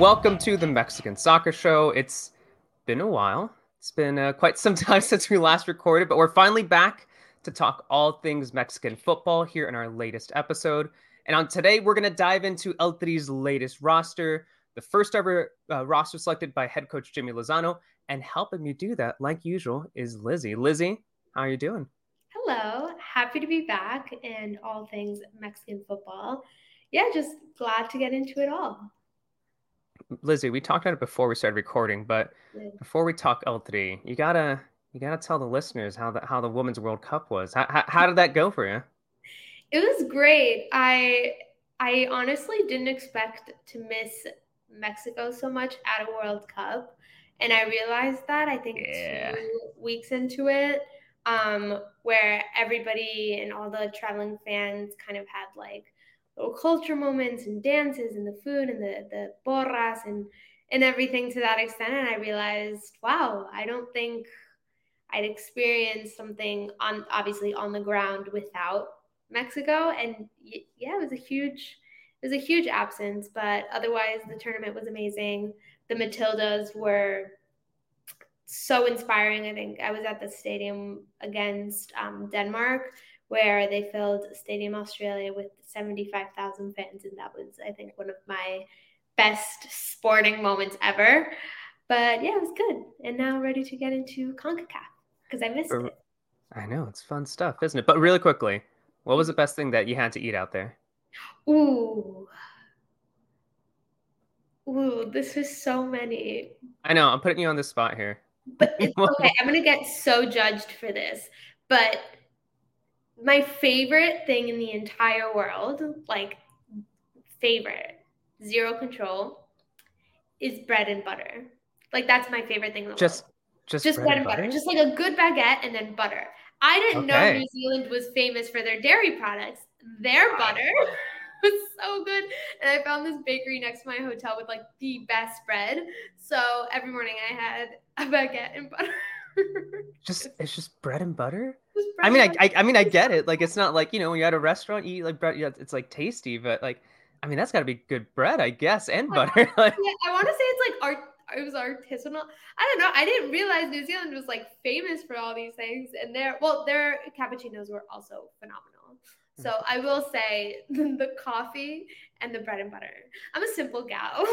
Welcome to the Mexican Soccer Show. It's been a while. It's been uh, quite some time since we last recorded, but we're finally back to talk all things Mexican football here in our latest episode. And on today, we're going to dive into El Tri's latest roster, the first ever uh, roster selected by head coach Jimmy Lozano. And helping me do that, like usual, is Lizzie. Lizzie, how are you doing? Hello, happy to be back in all things Mexican football. Yeah, just glad to get into it all. Lizzie, we talked about it before we started recording, but before we talk El Tri, you gotta you gotta tell the listeners how the how the Women's World Cup was. How, how, how did that go for you? It was great. I I honestly didn't expect to miss Mexico so much at a World Cup, and I realized that I think Yeah. two weeks into it, um, where everybody and all the traveling fans kind of had like little culture moments and dances and the food and the the porras and and everything to that extent, and I realized, wow, I don't think I'd experienced something on obviously on the ground without Mexico, and yeah, it was a huge, it was a huge absence. But otherwise, the tournament was amazing. The Matildas were so inspiring. I think I was at the stadium against um, Denmark, where they filled Stadium Australia with seventy-five thousand fans, and that was, I think, one of my best sporting moments ever. But yeah, it was good. And now ready to get into CONCACAF because I missed it. I know it's fun stuff, isn't it? But really quickly, what was the best thing that you had to eat out there? Ooh. Ooh, this is so many. I know I'm putting you on the spot here. But it's okay. I'm going to get so judged for this. But my favorite thing in the entire world, like favorite, zero control, is bread and butter. Like that's my favorite thing in the Just world. just, Just bread, and butter. Just like a good baguette and then butter. I didn't know New Zealand was famous for their dairy products. Their butter was so good. And I found this bakery next to my hotel with like the best bread. So every morning I had a baguette and butter. just it's just bread and butter. Just I mean, I, I I mean I get it. Like it's not like you know when you're at a restaurant, you eat like bread. Yeah, it's like tasty, but like I mean that's got to be good bread, I guess, and Like, butter. like, Yeah, I want to say it's like art. It was artisanal. I don't know. I didn't realize New Zealand was like famous for all these things, and their well, their cappuccinos were also phenomenal. So Mm. I will say the coffee and the bread and butter. I'm a simple gal.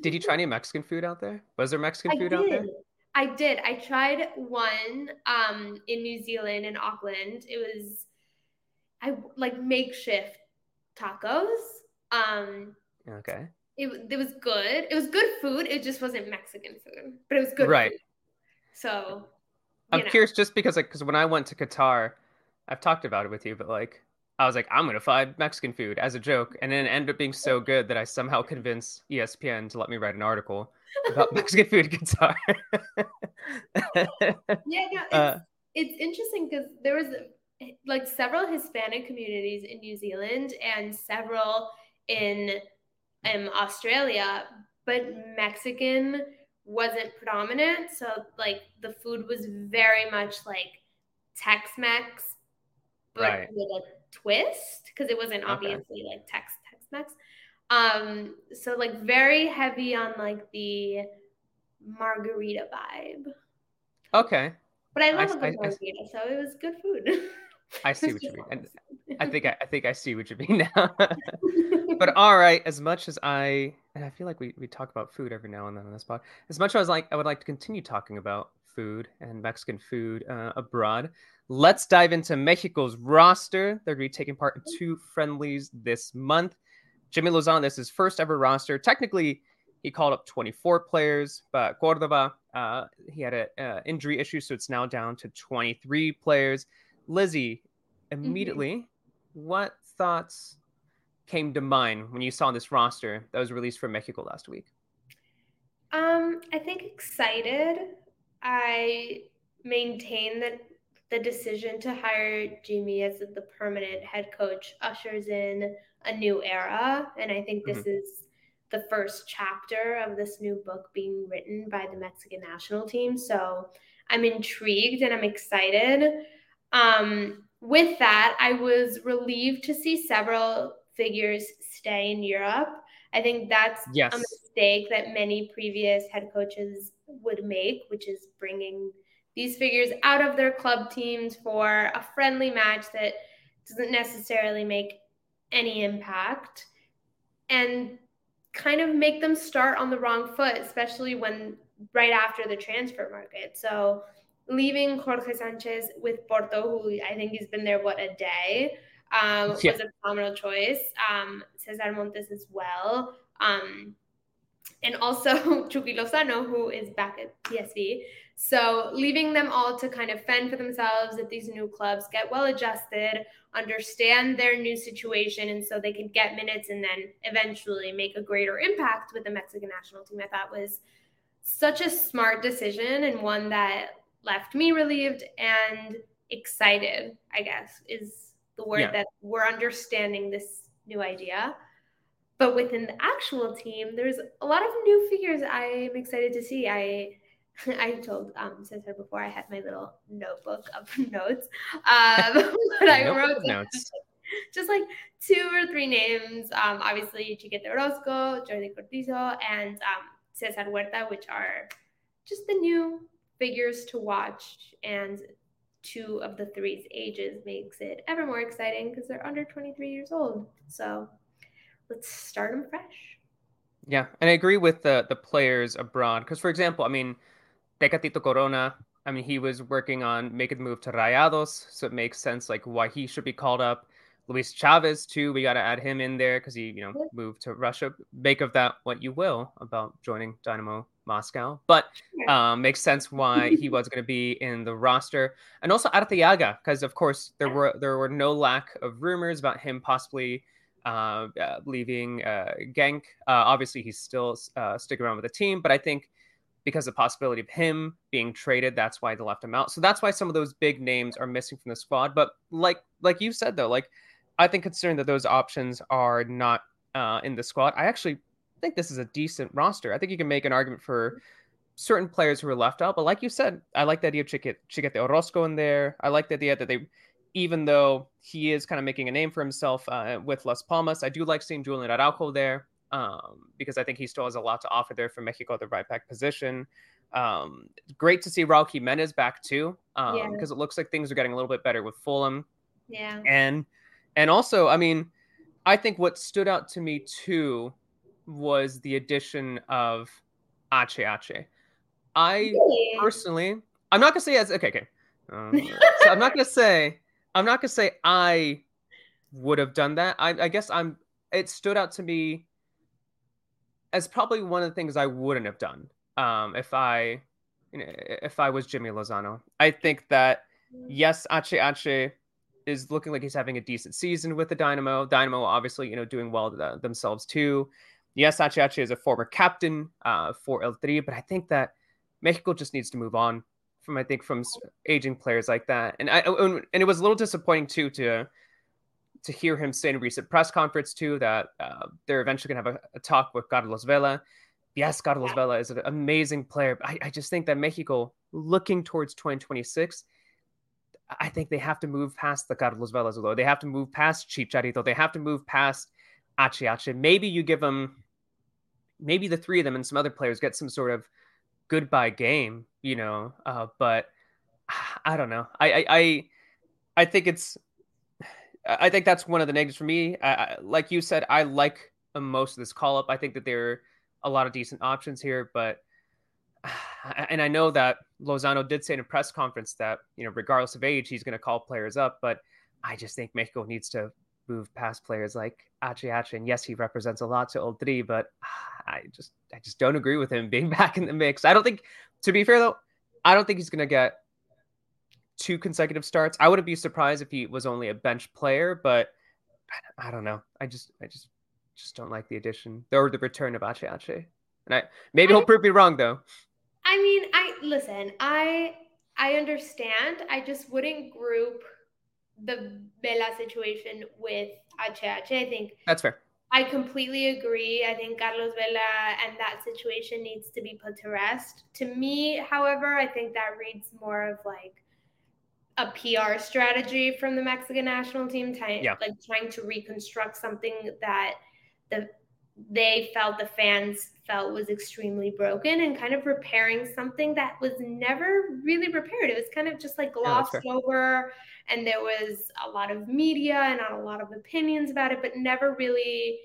did you try any Mexican food out there? Was there Mexican I food out there? I did. I tried one um in New Zealand in Auckland. It was I like makeshift tacos. Um Okay. it, it was good. It was good food. It just wasn't Mexican food, but it was good. Right. food. So, I'm know. curious just because like because when I went to Qatar, I've talked about it with you, but like I was like I'm gonna find Mexican food as a joke, and then it ended up being so good that I somehow convinced ESPN to let me write an article about Mexican food in Qatar. yeah, no, it's, Uh, it's interesting because there was like several Hispanic communities in New Zealand and several in um, Australia, but Mexican wasn't predominant. So, like, the food was very much like Tex Mex, but Right. with a twist because it wasn't Okay. obviously like Tex Tex Mex. Um, so like very heavy on like the margarita vibe. okay, But I I love s- a good I- I margarita, so it was good food. I see what you mean, and. I think I, I think I see what you mean now. but all right, as much as I and I feel like we, we talk about food every now and then on this pod, as much as i like I would like to continue talking about food and Mexican food uh, abroad, let's dive into Mexico's roster. They're going to be taking part in two friendlies this month. Jimmy Lozano, this is his first ever roster. Technically, he called up 24 players, but Cordova, uh, he had an uh, injury issue, so it's now down to 23 players. Lizzie, immediately, what thoughts came to mind when you saw this roster that was released from Mexico last week? Um, I think excited. I maintain that the decision to hire Jimmy as the permanent head coach ushers in a new era, and I think this is the first chapter of this new book being written by the Mexican national team. So I'm intrigued and I'm excited. Um, with that, I was relieved to see several figures stay in Europe. I think that's a mistake that many previous head coaches would make, which is bringing these figures out of their club teams for a friendly match that doesn't necessarily make any impact and kind of make them start on the wrong foot, especially when right after the transfer market. So leaving Jorge Sanchez with Porto, who I think he's been there, what, a day, um, yeah. was a phenomenal choice. Um, Cesar Montes as well. Um, and also Chucky Lozano, who is back at PSV. So leaving them all to kind of fend for themselves at these new clubs, get well adjusted, understand their new situation, and so they can get minutes and then eventually make a greater impact with the Mexican national team. I thought was such a smart decision and one that left me relieved and excited. I guess is the word yeah. that we're understanding this new idea. But within the actual team, there's a lot of new figures I'm excited to see. I I told um Cesar before I had my little notebook of notes. Um but I wrote notes. just like two or three names. Um obviously Chiquete Orozco, Jordi Cortizo, and um Cesar Huerta, which are just the new figures to watch and two of the three's ages makes it ever more exciting because they're under 23 years old. So let's start them fresh. Yeah, and I agree with the the players abroad because, for example, I mean, Tecatito Corona. I mean, he was working on making the move to Rayados, so it makes sense like why he should be called up. Luis Chavez too. We got to add him in there because he, you know, moved to Russia. Make of that what you will about joining Dynamo Moscow, but um, makes sense why he was going to be in the roster. And also Arteaga, because of course there were there were no lack of rumors about him possibly uh, uh, leaving uh, Genk. Uh, obviously, he's still uh, sticking around with the team, but I think because the possibility of him being traded, that's why they left him out. So that's why some of those big names are missing from the squad. But like like you said though, like I think considering that those options are not uh, in the squad, I actually think this is a decent roster. I think you can make an argument for certain players who are left out. But like you said, I like the idea of Chiquete, Chiquete Orozco in there. I like the idea that they, even though he is kind of making a name for himself uh, with Las Palmas, I do like seeing Julian Araujo there um, because I think he still has a lot to offer there for Mexico at the right back position. Um, great to see Raul Jimenez back too, um, yeah. because it looks like things are getting a little bit better with Fulham. Yeah. And and also, I mean, I think what stood out to me too was the addition of Ache Ache. I really? personally, I'm not gonna say as okay, okay. Um, so I'm not gonna say I'm not gonna say I would have done that. I, I guess I'm. It stood out to me as probably one of the things I wouldn't have done um, if I, you know, if I was Jimmy Lozano. I think that yes, Ache Ache is looking like he's having a decent season with the Dynamo. Dynamo obviously, you know, doing well themselves too. Yes, Ache Ache is a former captain uh, for El Tri, but I think that Mexico just needs to move on from I think from aging players like that. And I and it was a little disappointing too to to hear him say in a recent press conference too that uh, they're eventually going to have a, a, talk with Carlos Vela. Yes, Carlos Vela is an amazing player. I, I just think that Mexico, looking towards 2026, I think they have to move past the Carlos Velas, though. They have to move past Chicharito. They have to move past Ache Ache. Maybe you give them, maybe the three of them and some other players get some sort of goodbye game, you know. Uh, but I don't know. I, I I I think it's I think that's one of the negatives for me. I, like you said, I like most of this call up. I think that there are a lot of decent options here, but and I know that Lozano did say in a press conference that you know regardless of age, he's going to call players up. But I just think Mexico needs to move past players like Ache. And yes, he represents a lot to El Tri, but I just I just don't agree with him being back in the mix. I don't think, to be fair though, I don't think he's going to get two consecutive starts. I wouldn't be surprised if he was only a bench player, but I don't know. I just I just just don't like the addition or the return of Ache Ache. And I maybe I, he'll prove me wrong though. I mean, I listen, I I understand. I just wouldn't group the Vela situation with Ache Ache. I think that's fair. I completely agree. I think Carlos Vela and that situation needs to be put to rest. To me, however, I think that reads more of like a PR strategy from the Mexican national team, yeah. like trying to reconstruct something that the they felt the fans felt was extremely broken and kind of repairing something that was never really repaired. It was kind of just like glossed yeah, over, and there was a lot of media and a lot of opinions about it, but never really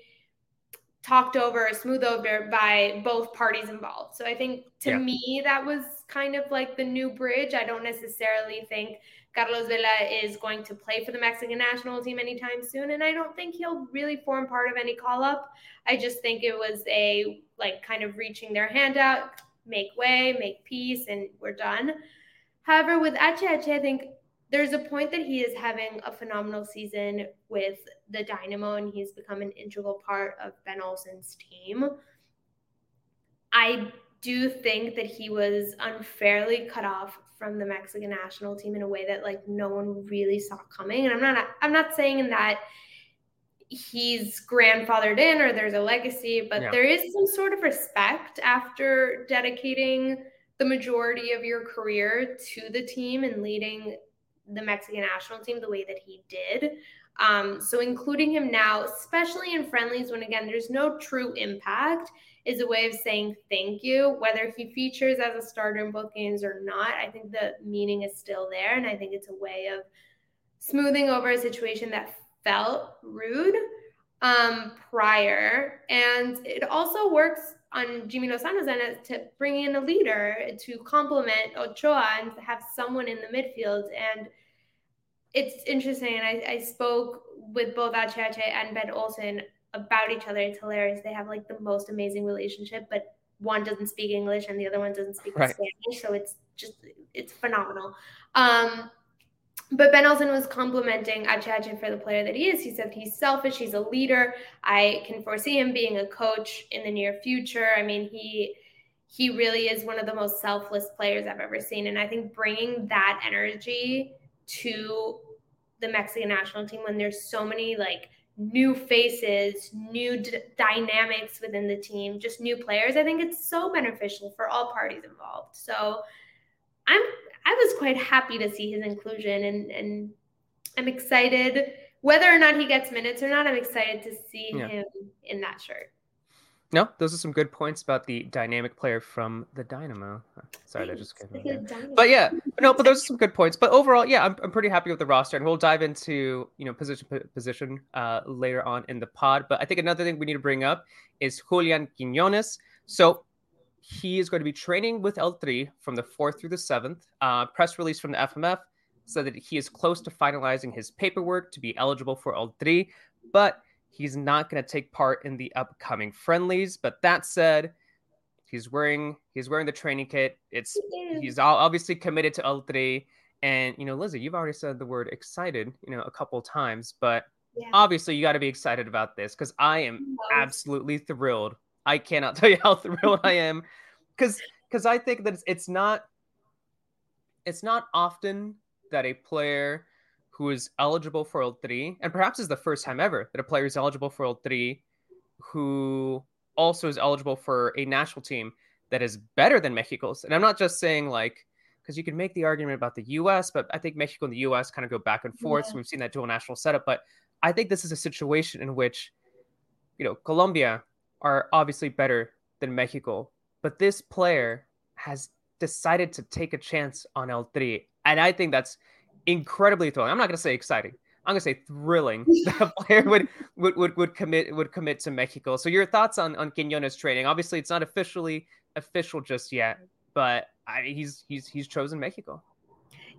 talked over, or smoothed over by both parties involved. So I think to yeah. me, that was kind of like the new bridge. I don't necessarily think Carlos Vela is going to play for the Mexican national team anytime soon. And I don't think he'll really form part of any call up. I just think it was a like kind of reaching their hand out, make way, make peace, and we're done. However, with Ache, I think there's a point that he is having a phenomenal season with the Dynamo and he's become an integral part of Ben Olsen's team. I do think that he was unfairly cut off from the Mexican national team in a way that like no one really saw coming. And I'm not I'm not saying that he's grandfathered in or there's a legacy, but yeah. there is some sort of respect after dedicating the majority of your career to the team and leading the Mexican national team the way that he did. Um, so including him now, especially in friendlies when again there's no true impact, is a way of saying thank you. Whether he features as a starter in both games or not, I think the meaning is still there, and I think it's a way of smoothing over a situation that felt rude um, prior, and it also works on Jimmy Lozano's end to bring in a leader to complement Ochoa and have someone in the midfield. And it's interesting. And I, I spoke with both Ache and Ben Olsen about each other. It's hilarious. They have like the most amazing relationship, but one doesn't speak English and the other one doesn't speak right. Spanish. So it's just it's phenomenal. Um, but Ben Olsen was complimenting Ache for the player that he is. He said he's selfish, he's a leader. I can foresee him being a coach in the near future. I mean, he he really is one of the most selfless players I've ever seen, and I think bringing that energy to the Mexican national team when there's so many like new faces, new d- dynamics within the team, just new players. I think it's so beneficial for all parties involved. So I'm I was quite happy to see his inclusion and and I'm excited whether or not he gets minutes or not. I'm excited to see yeah. him in that shirt. No, those are some good points about the dynamic player from the Dynamo. Sorry, that just came. But yeah, no, but those are some good points. But overall, yeah, I'm, I'm pretty happy with the roster, and we'll dive into you know position position uh, later on in the pod. But I think another thing we need to bring up is Julian Quiñones. So he is going to be training with El Tri from the 4th through the 7th. Uh, press release from the FMF said that he is close to finalizing his paperwork to be eligible for El Tri, but he's not going to take part in the upcoming friendlies. But that said, he's wearing he's wearing the training kit. It's he's obviously committed to El Tri. And you know, Lizzie, you've already said the word excited, you know, a couple times, but yeah. obviously you got to be excited about this because I am absolutely thrilled I cannot tell you how thrilled I am because because I think that it's, it's not it's not often that a player who is eligible for El Tri and perhaps is the first time ever that a player is eligible for El Tri who also is eligible for a national team that is better than Mexico's. And I'm not just saying like because you can make the argument about the US, but I think Mexico and the US kind of go back and forth. Yeah. So we've seen that dual national setup. But I think this is a situation in which, you know, Colombia are obviously better than Mexico, but this player has decided to take a chance on El Tri. And I think that's incredibly thrilling. I'm not going to say exciting. I'm going to say thrilling that a player would, would, would, would commit would commit to Mexico. So your thoughts on, on Quiñones training? Obviously, it's not officially official just yet, but I, he's he's he's chosen Mexico.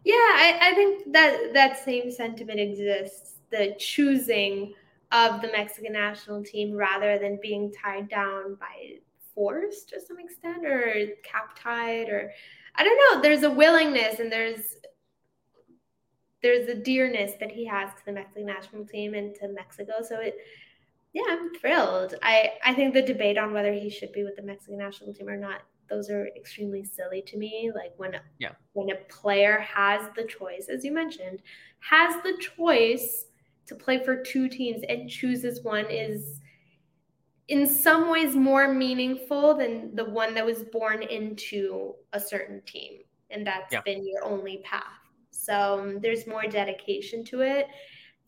Yeah, I, I think that that same sentiment exists. The choosing of the Mexican national team rather than being tied down by force to some extent or cap tied or I don't know. There's a willingness and there's there's a dearness that he has to the Mexican national team and to Mexico. So it yeah, I'm thrilled. I I think the debate on whether he should be with the Mexican national team or not those are extremely silly to me like when yeah. when a player has the choice as you mentioned has the choice to play for two teams and chooses one is in some ways more meaningful than the one that was born into a certain team and that's yeah. been your only path so um, there's more dedication to it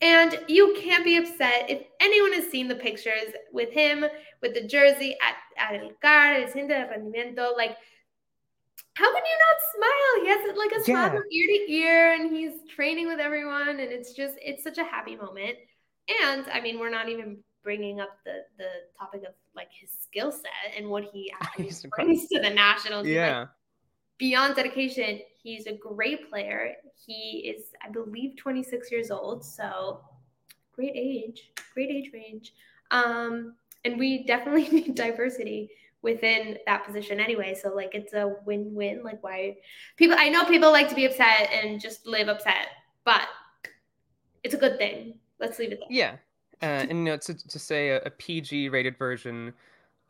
And you can't be upset if anyone has seen the pictures with him, with the jersey at, at El CAR, El Centro de Rendimiento. Like, how can you not smile? He has like a smile yeah. from ear to ear and he's training with everyone. And it's just, it's such a happy moment. And I mean, we're not even bringing up the the topic of like his skill set and what he actually brings to the national team. Yeah. Like, beyond dedication, he's a great player. He is, I believe, 26 years old. So great age, great age range. Um, and we definitely need diversity within that position anyway. So like it's a win-win. Like why people I know people like to be upset and just live upset, but it's a good thing. Let's leave it there. Yeah. Uh, and you know, to, to say a, a PG rated version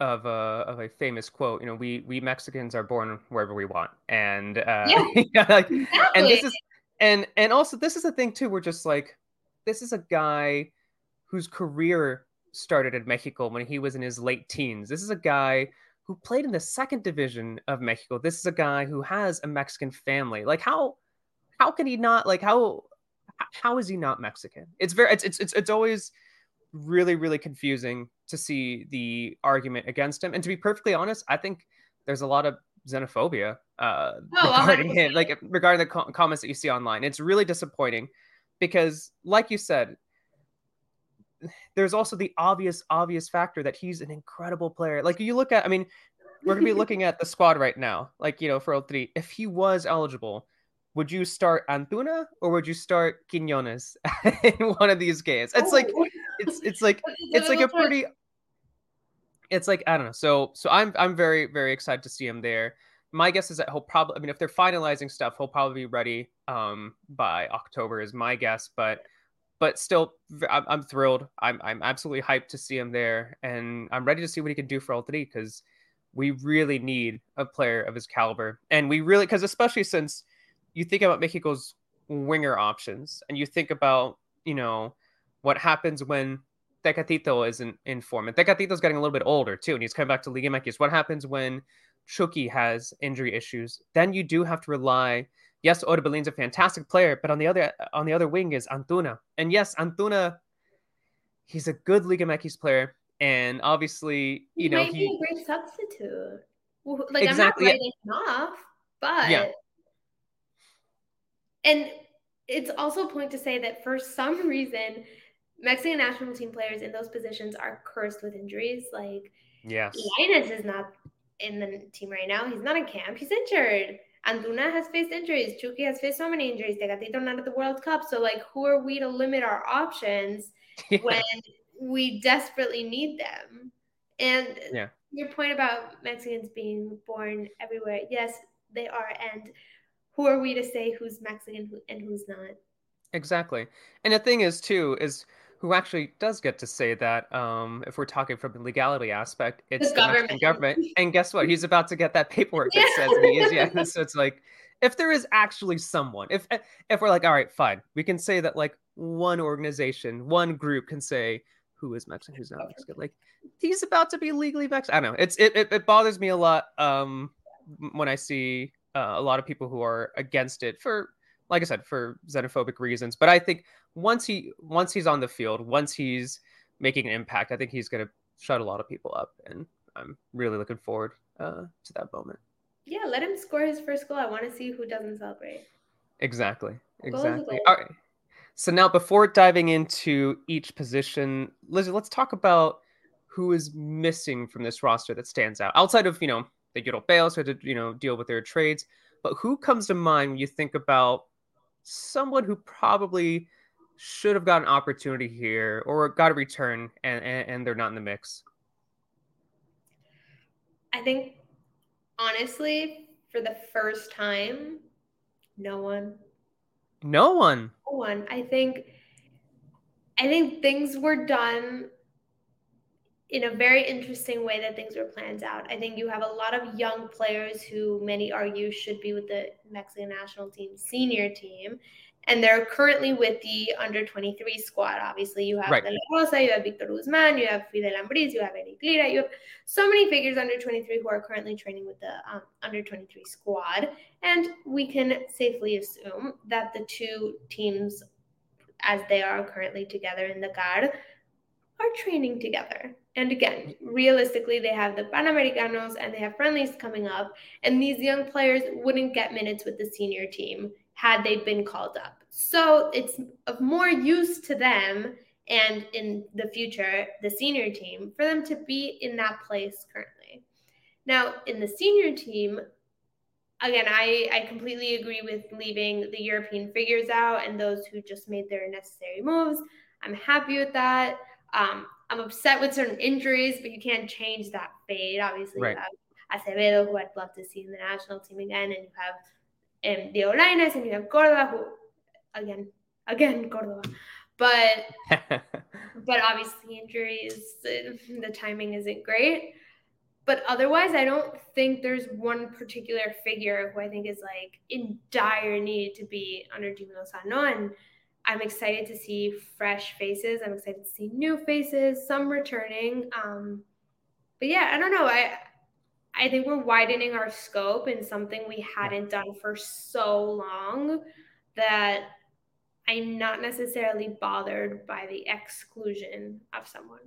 of a of a famous quote. You know, we we Mexicans are born wherever we want, and uh, yeah, like, exactly. and this is and and also this is a thing too. We're just like, this is a guy whose career started in Mexico when he was in his late teens. This is a guy who played in the second division of Mexico. This is a guy who has a Mexican family. Like how how can he not like how how is he not Mexican? It's very it's it's it's, it's always really really confusing to see the argument against him and to be perfectly honest i think there's a lot of xenophobia uh, oh, regarding him like regarding the co- comments that you see online it's really disappointing because like you said there's also the obvious obvious factor that he's an incredible player like you look at i mean we're going to be looking at the squad right now like you know for El Tri if he was eligible would you start Antuna or would you start Quiñones in one of these games? It's like oh. It's it's like it's like a pretty it's like I don't know. So so I'm I'm very very excited to see him there. My guess is that he'll probably I mean if they're finalizing stuff, he'll probably be ready um by October is my guess, but but still I'm, I'm thrilled. I'm I'm absolutely hyped to see him there and I'm ready to see what he can do for El Tri because we really need a player of his caliber. And we really because especially since you think about Mexico's winger options and you think about, you know, what happens when Tecatito isn't in form. And Tecatito's getting a little bit older too, and he's coming back to Liga MX. What happens when Chucky has injury issues? Then you do have to rely. Yes, Orbelín's a fantastic player, but on the other on the other wing is Antuna. And yes, Antuna, he's a good Liga MX player. And obviously, you he know, might he, be a great substitute. Like exactly. I'm not writing him off, but yeah and it's also a point to say that for some reason, Mexican national team players in those positions are cursed with injuries. Like, yes, Lainez is not in the team right now. He's not in camp. He's injured. Antuna has faced injuries. Chucky has faced so many injuries. Tecatito not at the World Cup. So, like, who are we to limit our options yeah. when we desperately need them? And yeah. your point about Mexicans being born everywhere, yes, they are. And who are we to say who's Mexican and who's not? Exactly. And the thing is, too, is who actually does get to say that um, if we're talking from the legality aspect it's the, the government. government. And guess what? He's about to get that paperwork that says he is yeah. So it's like if there is actually someone if if we're like all right fine. We can say that like one organization one group can say who is mexican who's not mexican. Like he's about to be legally mexican i don't know. It's it, it, it bothers me a lot um when i see uh, a lot of people who are against it for like I said for xenophobic reasons. But I think once he once he's on the field, once he's making an impact, I think he's going to shut a lot of people up, and I'm really looking forward uh, to that moment. Yeah, let him score his first goal. I want to see who doesn't celebrate. Exactly. Exactly. All right. So now, before diving into each position, Lizzie, let's talk about who is missing from this roster that stands out outside of you know the Europeos who had to you know deal with their trades. But who comes to mind when you think about someone who probably should have got an opportunity here or got a return and, and, and they're not in the mix? I think honestly, for the first time, no one. No one. No one. I think I think things were done in a very interesting way that things were planned out. I think you have a lot of young players who many argue should be with the Mexican national team senior team. And they're currently with the under 23 squad. Obviously, you have right. De La Rosa, you have Victor Guzman, you have Fidel Ambriz, you have Erik Lira, you have so many figures under 23 who are currently training with the um, under 23 squad. And we can safely assume that the two teams as they are currently together in the CAR, are training together. And again, realistically, they have the Panamericanos and they have friendlies coming up. And these young players wouldn't get minutes with the senior team had they been called up. So it's of more use to them and in the future, the senior team, for them to be in that place currently. Now, in the senior team, again, I, I completely agree with leaving the European figures out and those who just made their necessary moves. I'm happy with that. Um, I'm upset with certain injuries, but you can't change that fate. Obviously, right. you have Acevedo, who I'd love to see in the national team again, and you have um, Diego Lainez, and you have Cordova, who, again, again, Cordova. But, but obviously, injuries, the timing isn't great. But otherwise, I don't think there's one particular figure who I think is like in dire need to be under Jimmy Lozano. And I'm excited to see fresh faces. I'm excited to see new faces, some returning. Um, but yeah, I don't know. I I think we're widening our scope in something we hadn't done for so long that I'm not necessarily bothered by the exclusion of someone.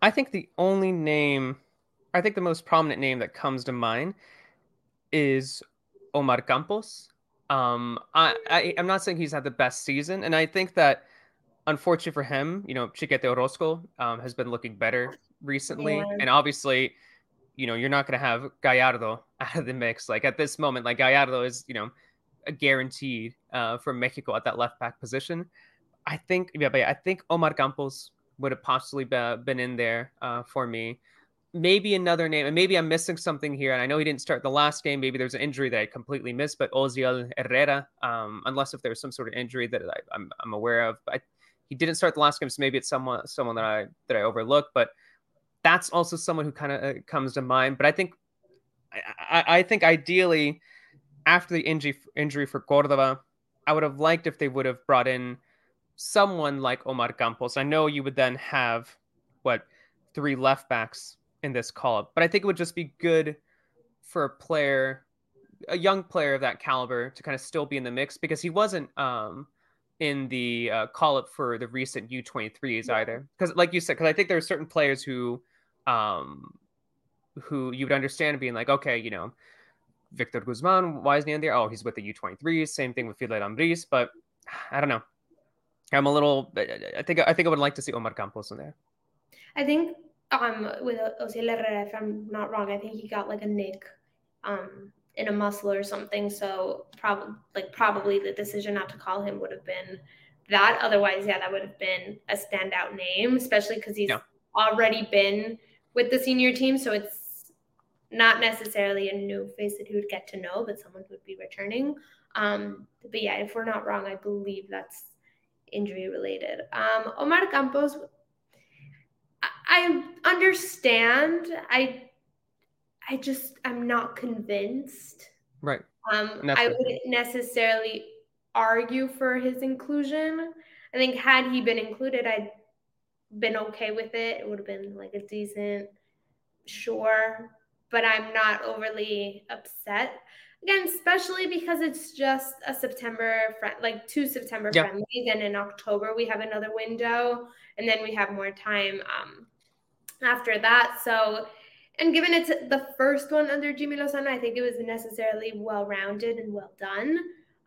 I think the only name, I think the most prominent name that comes to mind is Omar Campos. Um, I, I am not saying he's had the best season, and I think that unfortunately for him, you know, Chiquete Orozco um, has been looking better recently, yeah. and obviously, you know, you're not going to have Gallardo out of the mix. Like at this moment, like Gallardo is, you know, a guaranteed uh, for Mexico at that left back position. I think, yeah, but I think Omar Campos would have possibly be, been in there uh, for me maybe another name, and maybe I'm missing something here. And I know he didn't start the last game. Maybe there's an injury that I completely missed. But Oziel Herrera, um, unless if there's some sort of injury that I, am aware of, I, he didn't start the last game, so maybe it's someone someone that I that I overlooked. But that's also someone who kind of uh, comes to mind. But I think I, I think ideally after the injury injury for Cordova, I would have liked if they would have brought in someone like Omar Campos. I know you would then have what three left backs in this call up. But I think it would just be good for a player, a young player of that caliber, to kind of still be in the mix because he wasn't um, in the uh, call up for the recent U23s yeah. either. Because, like you said, because I think there are certain players who, um, who you would understand being like, okay, you know, Victor Guzman, why isn't he in there? Oh, he's with the U23s. Same thing with Fidel Ambriz, but I don't know. I'm a little. I think I think I would like to see Omar Campos in there. I think um with Oziel Herrera, if I'm not wrong, I think he got like a nick um in a muscle or something. So probably like probably the decision not to call him would have been that. Otherwise, yeah, that would have been a standout name, especially because he's yeah. already been with the senior team. So it's not necessarily a new face that he would get to know, but someone who would be returning. Um, but yeah, if we're not wrong, I believe that's injury related. Um, Omar Campos I understand. I I just I'm not convinced. Right. Um, I wouldn't necessarily argue for his inclusion. I think had he been included, I'd been okay with it. It would have been like a decent, sure, but I'm not overly upset. Again, especially because it's just a September, friend, like two September yeah. friendlies, and in October we have another window, and then we have more time. Um, after that. So, and given it's the first one under Jimmy Lozano, I think it was necessarily well rounded and well done.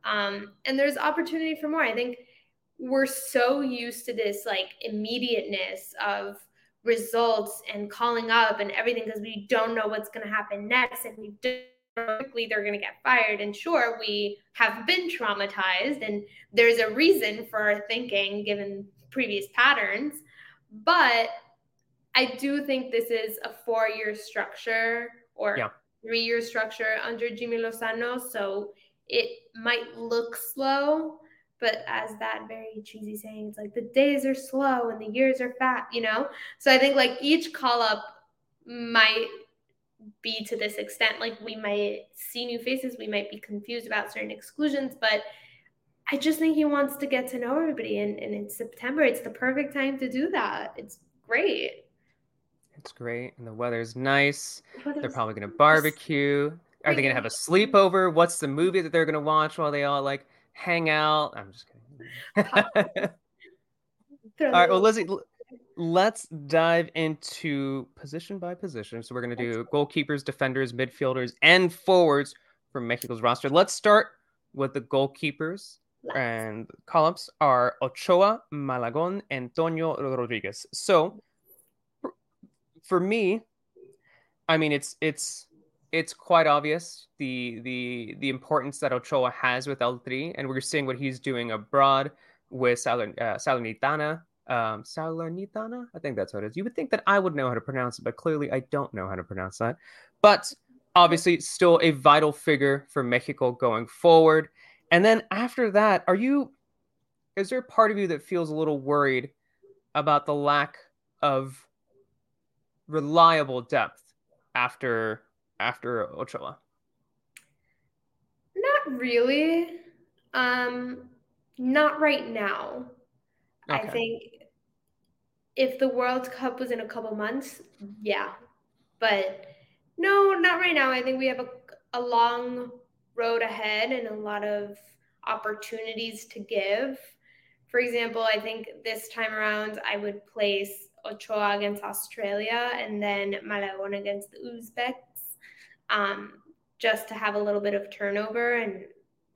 Um, and there's opportunity for more. I think we're so used to this like immediateness of results and calling up and everything because we don't know what's going to happen next and we don't quickly they're going to get fired and sure we have been traumatized and there's a reason for our thinking given previous patterns but I do think this is a four year structure or yeah. three year structure under Jimmy Lozano. So it might look slow, but as that very cheesy saying, it's like the days are slow and the years are fat, you know? So I think like each call up might be to this extent. Like we might see new faces, we might be confused about certain exclusions, but I just think he wants to get to know everybody. And, and in September, it's the perfect time to do that. It's great. It's great, and the weather's nice. They're probably gonna barbecue. Are they gonna have a sleepover? What's the movie that they're gonna watch while they all like hang out. I'm just kidding. All right, well, Lizzie, let's dive into position by position. So we're going to do goalkeepers, defenders, midfielders, and forwards for Mexico's roster. Let's start with the goalkeepers. And columns are Ochoa, Malagon, Antonio Rodriguez. So for me, I mean it's it's it's quite obvious the the the importance that Ochoa has with El Tri, and we're seeing what he's doing abroad with Salernitana, uh, um, Salernitana. I think that's what it is. You would think that I would know how to pronounce it, but clearly I don't know how to pronounce that. But obviously, still a vital figure for Mexico going forward. And then after that, are you? Is there a part of you that feels a little worried about the lack of reliable depth after after Ochoa? Not really. Um, not right now. Okay. I think if the World Cup was in a couple months, yeah. But no, not right now. I think we have a, a long road ahead and a lot of opportunities to give. For example, I think this time around I would place Ochoa against Australia and then Malagon against the Uzbeks, um, just to have a little bit of turnover. And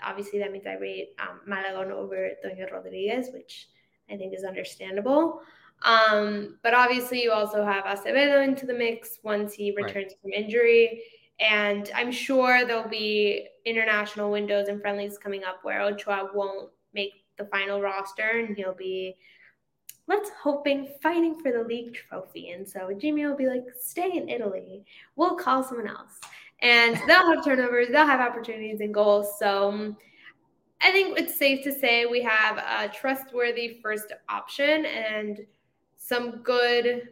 obviously, that means I rate um, Malagon over Toño Rodriguez, which I think is understandable. Um, but obviously, you also have Acevedo into the mix once he returns right. from injury. And I'm sure there'll be international windows and friendlies coming up where Ochoa won't make the final roster and he'll be, let's hoping, fighting for the league trophy. And so Jimmy will be like, stay in Italy. We'll call someone else. And they'll have turnovers, they'll have opportunities and goals. So um, I think it's safe to say we have a trustworthy first option and some good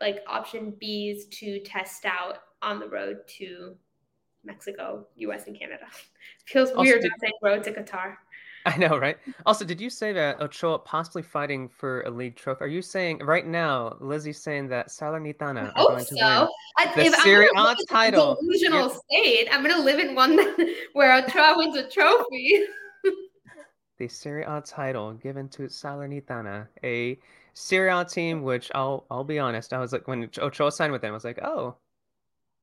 like option Bs to test out on the road to Mexico, US, and Canada. Feels weird not saying road to Qatar. I know, right? Also, did you say that Ochoa possibly fighting for a league trophy? Are you saying right now, Lizzie's saying that Salernitana I are going so. to win the if Serie A title? Delusional state. I'm going to live in one where Ochoa wins a trophy. the Serie A title given to Salernitana, a Serie A team, which I'll I'll be honest, I was like when Ochoa signed with them, I was like, oh,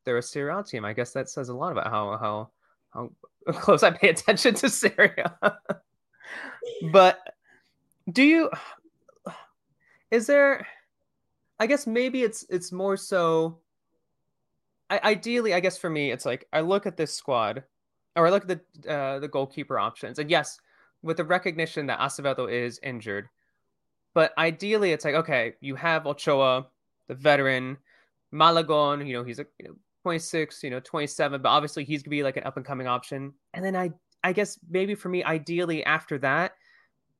they're a Serie A team. I guess that says a lot about how how how close I pay attention to Serie A. but do you? Is there? I guess maybe it's it's more so. I, ideally, I guess for me, it's like I look at this squad, or I look at the uh, the goalkeeper options, and yes, with the recognition that Acevedo is injured, but ideally, it's like okay, you have Ochoa, the veteran, Malagon. You know, he's a you know 26, you know 27, but obviously he's gonna be like an up and coming option. And then I I guess maybe for me, ideally after that,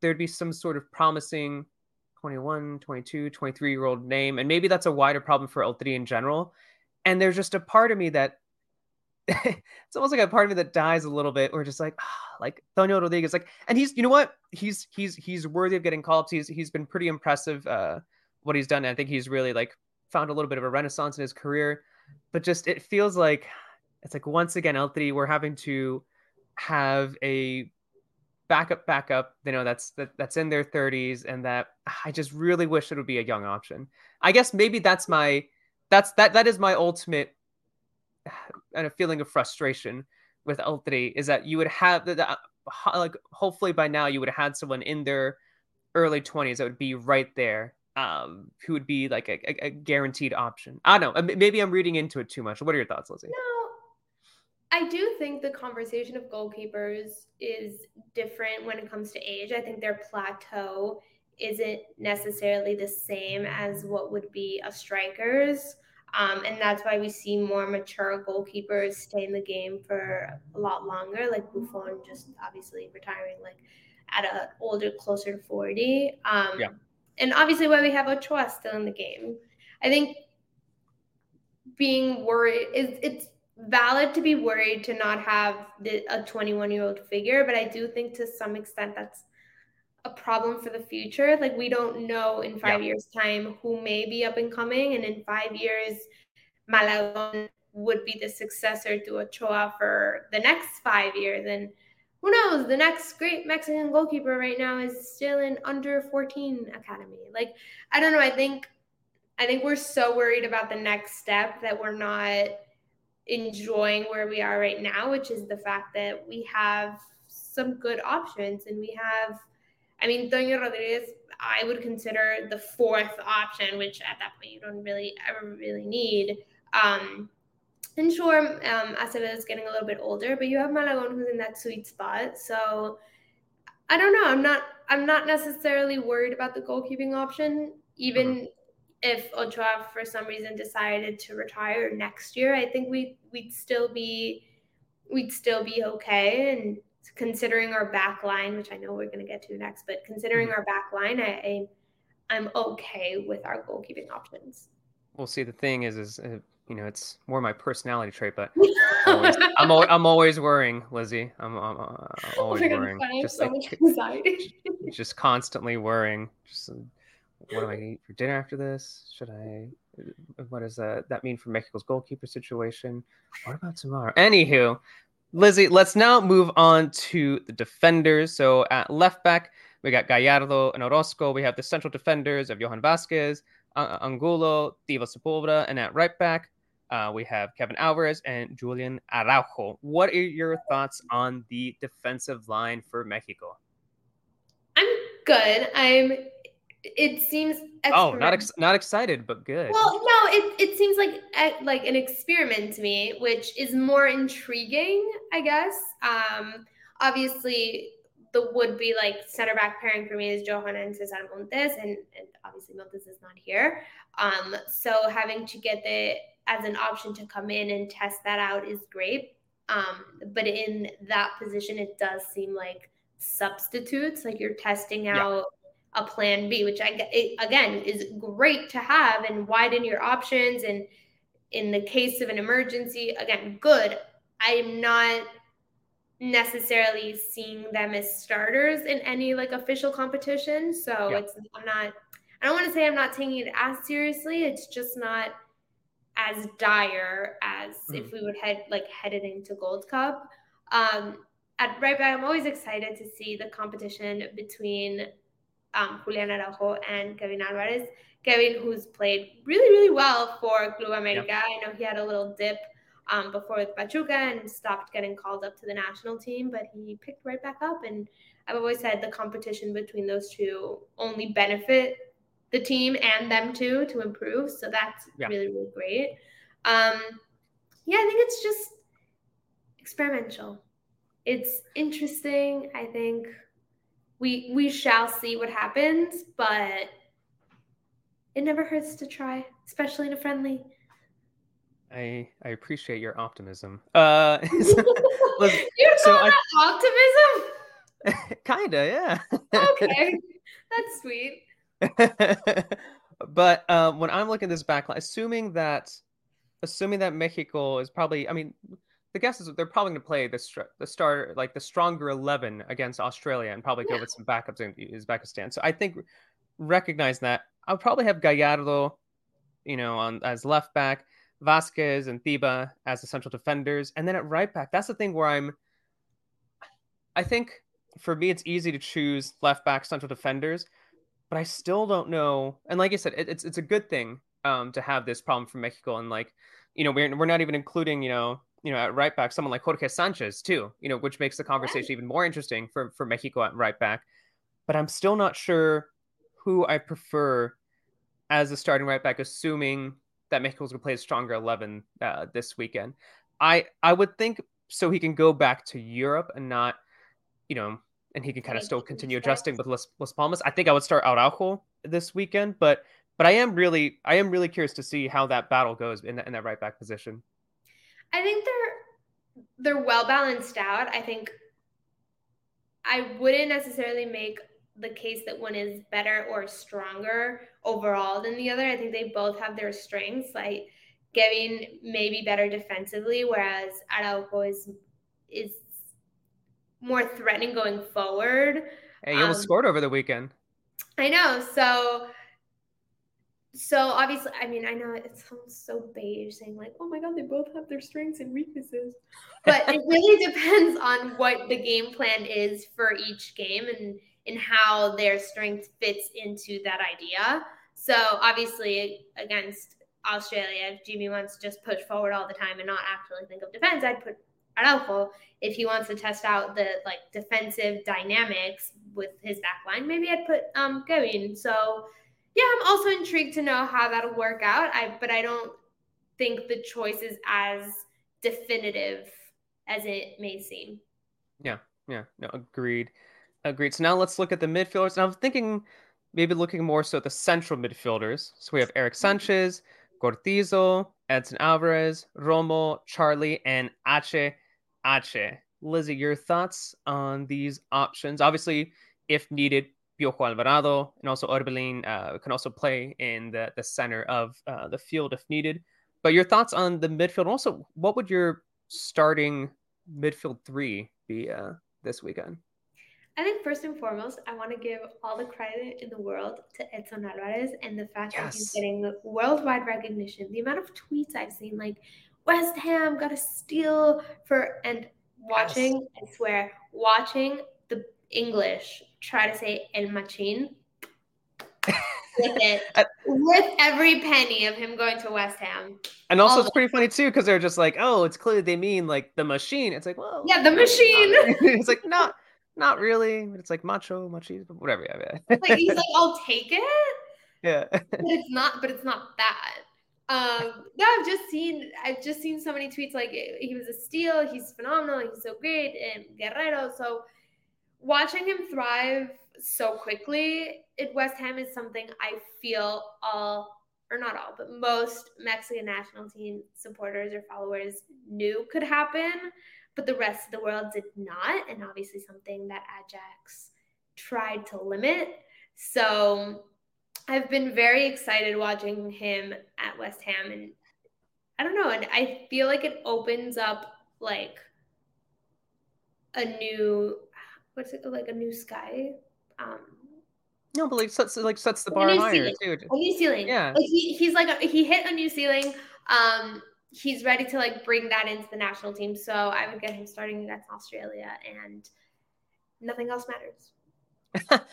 there'd be some sort of promising 21, 22, 23 year old name, and maybe that's a wider problem for El Tri in general. And there's just a part of me that it's almost like a part of me that dies a little bit, or just like, ah, like Toño Rodriguez, like, and he's, you know what, he's he's he's worthy of getting call ups. He's he's been pretty impressive, uh, what he's done. And I think he's really like found a little bit of a renaissance in his career, but just it feels like it's like once again El Tri we're having to have a backup backup you know that's that, that's in their 30s and that i just really wish it would be a young option. I guess maybe that's my that's that that is my ultimate and a feeling of frustration with El Tri is that you would have the, the, like hopefully by now you would have had someone in their early 20s that would be right there um who would be like a, a, guaranteed option. I don't know. Maybe i'm reading into it too much. What are your thoughts lizzie i do think the conversation of goalkeepers is different when it comes to age i think their plateau isn't necessarily the same as what would be a striker's um, and that's why we see more mature goalkeepers stay in the game for a lot longer, like Buffon just obviously retiring like at an older, closer to 40. Um, yeah. And obviously why we have Ochoa still in the game. I think being worried is it's valid to be worried to not have the, a 21 year old figure, but I do think to some extent that's a problem for the future. Like we don't know in five yeah. years' time who may be up and coming, and in five years, Malagon would be the successor to Ochoa for the next five years. And who knows? The next great Mexican goalkeeper right now is still in under 14 academy. Like, I don't know. I think, I think we're so worried about the next step that we're not enjoying where we are right now, which is the fact that we have some good options and we have, I mean, Toño Rodriguez, I would consider the fourth option, which at that point you don't really ever really need. Um, and sure, um, Acevedo is getting a little bit older, but you have Malagon who's in that sweet spot. So I don't know. I'm not. I'm not necessarily worried about the goalkeeping option, even mm-hmm. If Ochoa for some reason decided to retire next year. I think we we'd still be we'd still be okay. And considering our back line, which I know we're going to get to next, but considering mm-hmm. our back line, I, I I'm okay with our goalkeeping options. Well, see, the thing is, is uh, you know, it's more my personality trait, but always, I'm always, I'm always worrying, Lizzy. I'm, I'm, I'm oh always oh worrying. God, just so like, anxiety. just constantly worrying. Just what do I going to eat for dinner after this? Should I? Uh, what does that that mean for Mexico's goalkeeper situation? What about tomorrow? Anywho, Lizzy, let's now move on to the defenders. So at left back, we got Gallardo and Orozco. We have the central defenders of Johan Vasquez, Angulo, Tiba Sepulveda, and at right back, uh, we have Kevin Alvarez and Julian Araujo. What are your thoughts on the defensive line for Mexico? I'm good. I'm. It seems. Oh, not ex- not excited, but good. Well, no, it, it seems like like an experiment to me, which is more intriguing, I guess. Um, obviously, the would be like center back pairing for me is Johanna and Cesar Montes, and, and obviously Montes is not here. Um, so having to get the as an option to come in and test that out is great. Um, but in that position, it does seem like substitutes, like you're testing out yeah. A plan B, which I it, again is great to have and widen your options. And in the case of an emergency, again, good. I am not necessarily seeing them as starters in any like official competition. So yeah. it's I'm not I don't want to say I'm not taking it as seriously. It's just not as dire as mm. if we would head like headed into Gold Cup. Um, at right back, I'm always excited to see the competition between um, Julian Araujo and Kevin Alvarez. Kevin, who's played really, really well for Club America. Yep. I know he had a little dip um, before with Pachuca and stopped getting called up to the national team, but he picked right back up. And I've always said the competition between those two only benefit the team and them too to improve. So that's yeah. really, really great. Um, yeah, I think it's just experimental. It's interesting. I think we we shall see what happens, but it never hurts to try, especially in a friendly. I I appreciate your optimism. Uh, You're so I, optimism? Kinda, yeah. okay, that's sweet. but uh, when I'm looking at this backline, assuming that assuming that Mexico is probably, I mean, the guess is they're probably going to play the str- the start like the stronger eleven against Australia and probably go with some backups in Uzbekistan. So I think recognize that I'll probably have Gallardo, you know, on as left back, Vasquez and Thiba as the central defenders, and then at right back, that's the thing where I'm. I think for me, it's easy to choose left back central defenders but I still don't know. And like I said, it, it's it's a good thing um, to have this problem for Mexico, and like you know we're we're not even including you know you know at right back someone like Jorge Sanchez too, you know, which makes the conversation even more interesting for for Mexico at right back. But I'm still not sure who I prefer as a starting right back, assuming that Mexico's going to play a stronger 11 uh, this weekend. I I would think so he can go back to Europe and not, you know, and he can kind of still continue adjusting with Las, Las Palmas. I think I would start Araujo this weekend, but but I am really I am really curious to see how that battle goes in, in that right back position. I think they're they're well balanced out. I think I wouldn't necessarily make the case that one is better or stronger overall than the other. I think they both have their strengths. Like Kevin maybe better defensively, whereas Araujo is is more threatening going forward. Hey, you almost um, scored over the weekend. I know. So so obviously, I mean, I know it sounds so beige saying like, "Oh my god, they both have their strengths and weaknesses," but it really depends on what the game plan is for each game and and how their strength fits into that idea. So obviously, against Australia, if Jimmy wants to just push forward all the time and not actually think of defense, I'd put Araujo. If he wants to test out the like defensive dynamics with his back line, maybe I'd put um Kevin. So yeah, I'm also intrigued to know how that'll work out. I but I don't think the choice is as definitive as it may seem. Yeah, yeah, no, agreed, agreed. So now let's look at the midfielders. And I'm thinking maybe looking more so at the central midfielders. So we have Erick mm-hmm. Sanchez, Cortizo, Edson Alvarez, Romo, Charlie, and Ache Ache. Lizzy, your thoughts on these options? Obviously, if needed, Piojo Alvarado and also Orbelin uh, can also play in the, the center of uh, the field if needed. But your thoughts on the midfield? Also, what would your starting midfield three be uh, this weekend? I think first and foremost, I want to give all the credit in the world to Edson Alvarez and the fact yes. that he's getting worldwide recognition. The amount of tweets I've seen, like West Ham got a steal for, and watching, yes. I swear, watching English try to say El Machine with it, with every penny of him going to West Ham. And also, it's pretty funny too because they're just like, oh, it's clearly they mean like the machine. It's like, well, yeah, the machine. it's like not, not really. It's like macho, machi, whatever. Yeah, yeah. like he's like, I'll take it. Yeah, but it's not. But it's not that. Um, no, I've just seen I've just seen so many tweets like he was a steal, he's phenomenal, he's so great, and Guerrero. So watching him thrive so quickly at West Ham is something I feel all or not all, but most Mexican national team supporters or followers knew could happen, but the rest of the world did not, and obviously something that Ajax tried to limit. So I've been very excited watching him at West Ham and I don't know, and I feel like it opens up like a new what's it like a new sky? Um no, but like sets like sets the bar higher ceiling. too. A new ceiling. Yeah. Like he, he's like a, he hit a new ceiling. Um he's ready to like bring that into the national team. So I would get him starting against Australia and nothing else matters.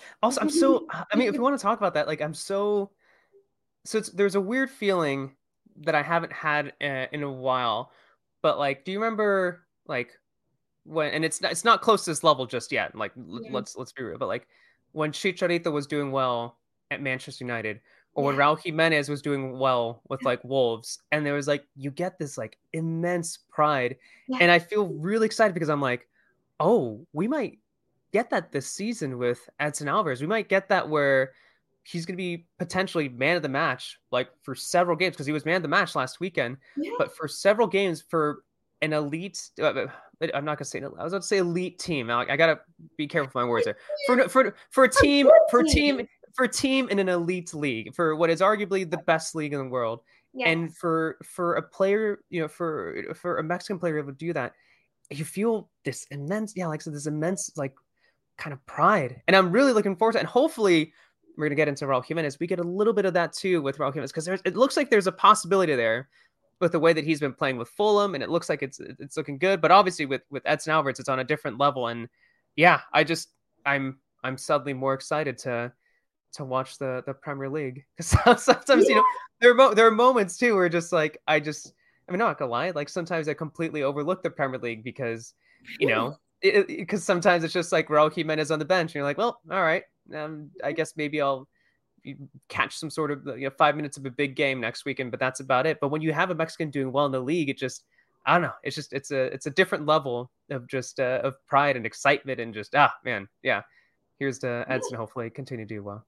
also, I'm so. I mean, if you want to talk about that, like, I'm so. So it's there's a weird feeling that I haven't had uh, in a while, but like, do you remember like when? And it's not, it's not close to this level just yet. Like, yeah. let's let's be real, but like when Chicharito was doing well at Manchester United, or when Raul Jimenez was doing well with like Wolves, and there was like you get this like immense pride, yeah. and I feel really excited because I'm like, oh, we might get that this season with Edson Alvarez. We might get that where he's going to be potentially man of the match, like for several games, because he was man of the match last weekend. Yeah. But for several games for an elite, uh, I'm not going to say. I was about to say elite team. I, I got to be careful with my words there. For for for a team, for team, for team in an elite league, for what is arguably the best league in the world, yes. and for for a player, you know, for for a Mexican player able to do that, you feel this immense, yeah, like so this immense like kind of pride. And I'm really looking forward to it. And hopefully we're going to get into Raul Jimenez. We get a little bit of that too with Raul Jimenez because it looks like there's a possibility there with the way that he's been playing with Fulham, and it looks like it's it's looking good. But obviously with with Edson Alvarez, it's on a different level. And yeah, I just I'm I'm suddenly more excited to to watch the the Premier League because sometimes yeah. you know there are mo- there are moments too where just like I just I mean I'm not gonna lie like sometimes I completely overlook the Premier League because you know because sometimes it's just like Raul Jimenez on the bench, and you're like, well, all right, um, I guess maybe I'll catch some sort of you know five minutes of a big game next weekend, but that's about it. But when you have a Mexican doing well in the league, it just I don't know, it's just it's a it's a different level of just uh, of pride and excitement and just ah man, yeah. Here's to Edson. Hopefully, continue to do well.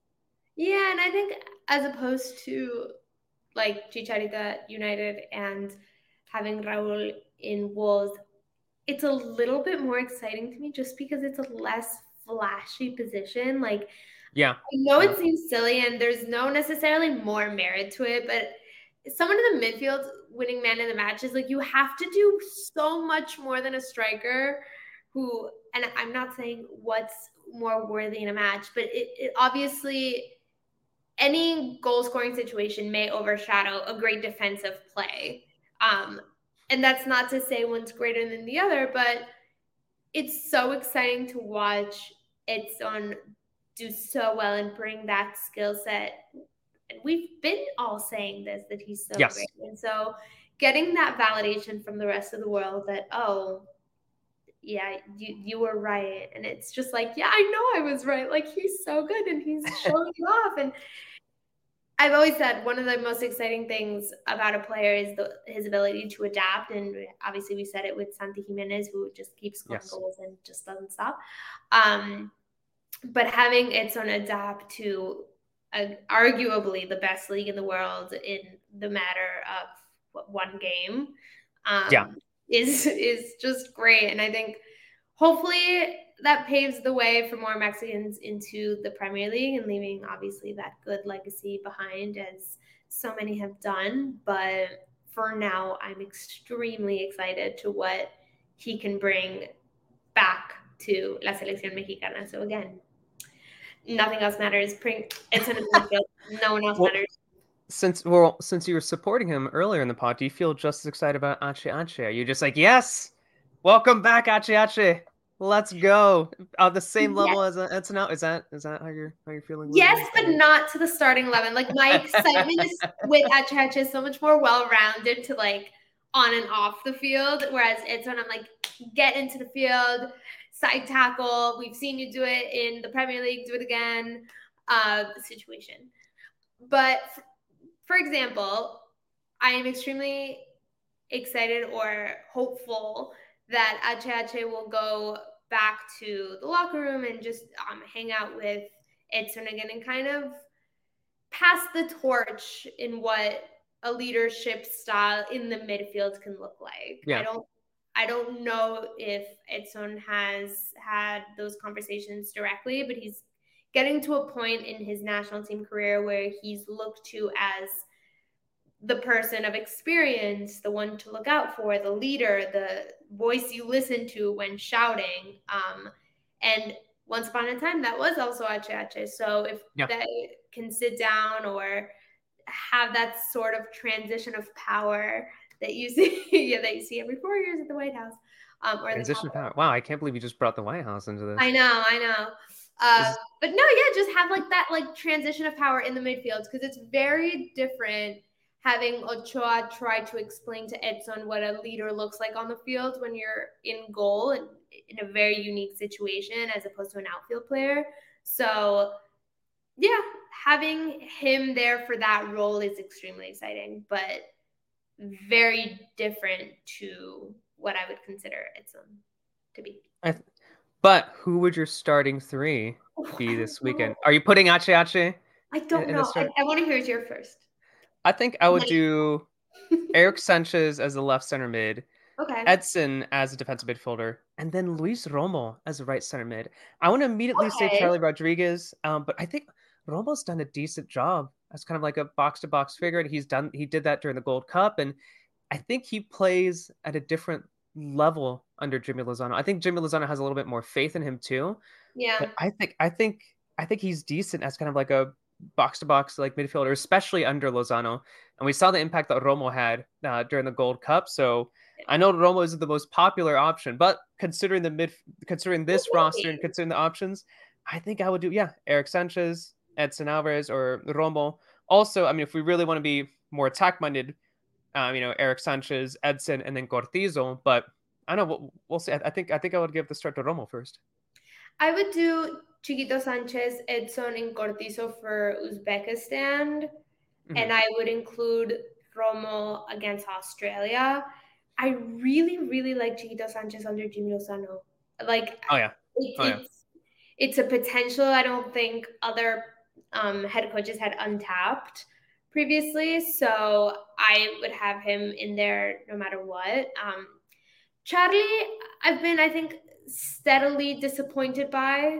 Yeah, and I think as opposed to like Chicharito United and having Raul in Wolves, it's a little bit more exciting to me just because it's a less flashy position. Like, yeah, I know yeah. it seems silly and there's no necessarily more merit to it, but someone in the midfield winning man in the match is like you have to do so much more than a striker who, and I'm not saying what's more worthy in a match, but it, it obviously any goal scoring situation may overshadow a great defensive play. Um, and that's not to say one's greater than the other, but it's so exciting to watch Edson do so well and bring that skill set. And we've been all saying this that he's so yes. great. And so getting that validation from the rest of the world that, oh, yeah, you you were right. And it's just like, yeah, I know I was right. Like he's so good and he's showing off. And I've always said one of the most exciting things about a player is the, his ability to adapt. And obviously, we said it with Santi Giménez, who just keeps scoring yes. goals and just doesn't stop. Um, but having Edson adapt to arguably the best league in the world in the matter of what, one game, um, yeah, is is just great. And I think hopefully that paves the way for more Mexicans into the Premier League and leaving obviously that good legacy behind as so many have done. But for now, I'm extremely excited to what he can bring back to La Selección Mexicana. So again, nothing else matters. It's in the midfield. No one else well, matters. Since well, since you were supporting him earlier in the pod, do you feel just as excited about Ache Ache? Are you just like, yes, welcome back, Ache Ache? Let's go. Uh, the same level yes. as it's now. Is that is that how you're how you're feeling? Yes, but not to the starting eleven. Like my excitement is with Ache Ache is so much more well rounded to like on and off the field. Whereas it's when I'm like get into the field, side tackle. We've seen you do it in the Premier League. Do it again. Uh, situation. But f- for example, I am extremely excited or hopeful that Ache Ache will go back to the locker room and just um, hang out with Edson again and kind of pass the torch in what a leadership style in the midfield can look like. Yeah. I don't I don't know if Edson has had those conversations directly, but he's getting to a point in his national team career where he's looked to as the person of experience, the one to look out for, the leader, the voice you listen to when shouting. Um, and once upon a time, that was also Ache Ache. So if yeah. they can sit down or have that sort of transition of power that you see, yeah, that you see every four years at the White House. Um, or transition of power. Wow, I can't believe you just brought the White House into this. I know, I know. Uh, but no, yeah, just have like that like transition of power in the midfield because it's very different having Ochoa try to explain to Edson what a leader looks like on the field when you're in goal and in a very unique situation as opposed to an outfield player. So, yeah, having him there for that role is extremely exciting, but very different to what I would consider Edson to be. Th- but who would your starting three be this weekend? Are you putting Ache Ache? I don't in, know. I, I want to hear your first. I think I would do Erick Sanchez as the left center mid. Okay. Edson as a defensive midfielder, and then Luis Romo as a right center mid. I want to immediately okay. say Charlie Rodriguez, um, but I think Romo's done a decent job as kind of like a box to box figure, and he's done he did that during the Gold Cup, and I think he plays at a different level under Jimmy Lozano. I think Jimmy Lozano has a little bit more faith in him too. Yeah. But I think I think I think he's decent as kind of like a box to box like midfielder, especially under Lozano. And we saw the impact that Romo had uh, during the Gold Cup. So I know Romo isn't the most popular option, but considering the mid, considering this roster and considering the options, I think I would do yeah, Erick Sanchez, Edson Alvarez, or Romo. Also, I mean, if we really want to be more attack minded, um, you know, Erick Sanchez, Edson, and then Cortizo. But I don't know. We'll, we'll see. I, I think I think I would give the start to Romo first. I would do Chiquito Sanchez, Edson, and Cortizo for Uzbekistan. Mm-hmm. And I would include Romo against Australia. I really, really like Chiquito Sanchez under Jimmy Lozano. Like, oh yeah, oh, it's yeah. it's a potential. I don't think other um, head coaches had untapped previously, so I would have him in there no matter what. Um, Charlie, I've been, I think, steadily disappointed by.